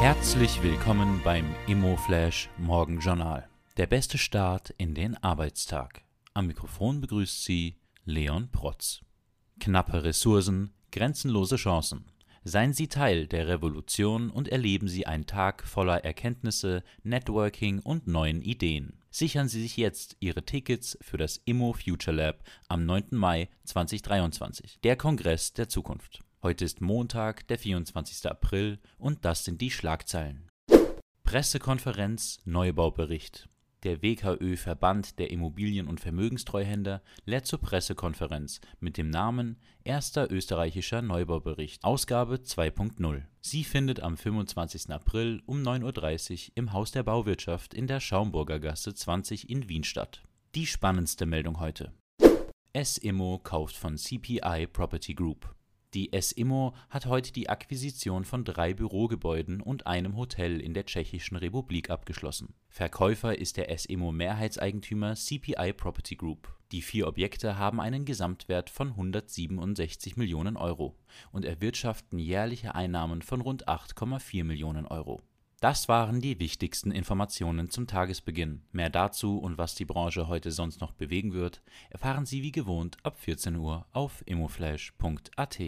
Herzlich willkommen beim Immoflash Morgenjournal. Der beste Start in den Arbeitstag. Am Mikrofon begrüßt Sie Leon Protz. Knappe Ressourcen, grenzenlose Chancen. Seien Sie Teil der Revolution und erleben Sie einen Tag voller Erkenntnisse, Networking und neuen Ideen. Sichern Sie sich jetzt Ihre Tickets für das Immo Future Lab am 9. Mai 2023, der Kongress der Zukunft. Heute ist Montag, der 24. April und das sind die Schlagzeilen. Pressekonferenz Neubaubericht. Der WKÖ Verband der Immobilien- und Vermögenstreuhänder lädt zur Pressekonferenz mit dem Namen Erster österreichischer Neubaubericht Ausgabe 2.0. Sie findet am 25. April um 9.30 Uhr im Haus der Bauwirtschaft in der Schaumburger Gasse 20 in Wien statt. Die spannendste Meldung heute. S-Immo kauft von CPI Property Group. Die S-Immo hat heute die Akquisition von drei Bürogebäuden und einem Hotel in der Tschechischen Republik abgeschlossen. Verkäufer ist der S-Immo Mehrheitseigentümer CPI Property Group. Die vier Objekte haben einen Gesamtwert von 167 Millionen Euro und erwirtschaften jährliche Einnahmen von rund 8,4 Millionen Euro. Das waren die wichtigsten Informationen zum Tagesbeginn. Mehr dazu und was die Branche heute sonst noch bewegen wird, erfahren Sie wie gewohnt ab 14 Uhr auf immoflash.at.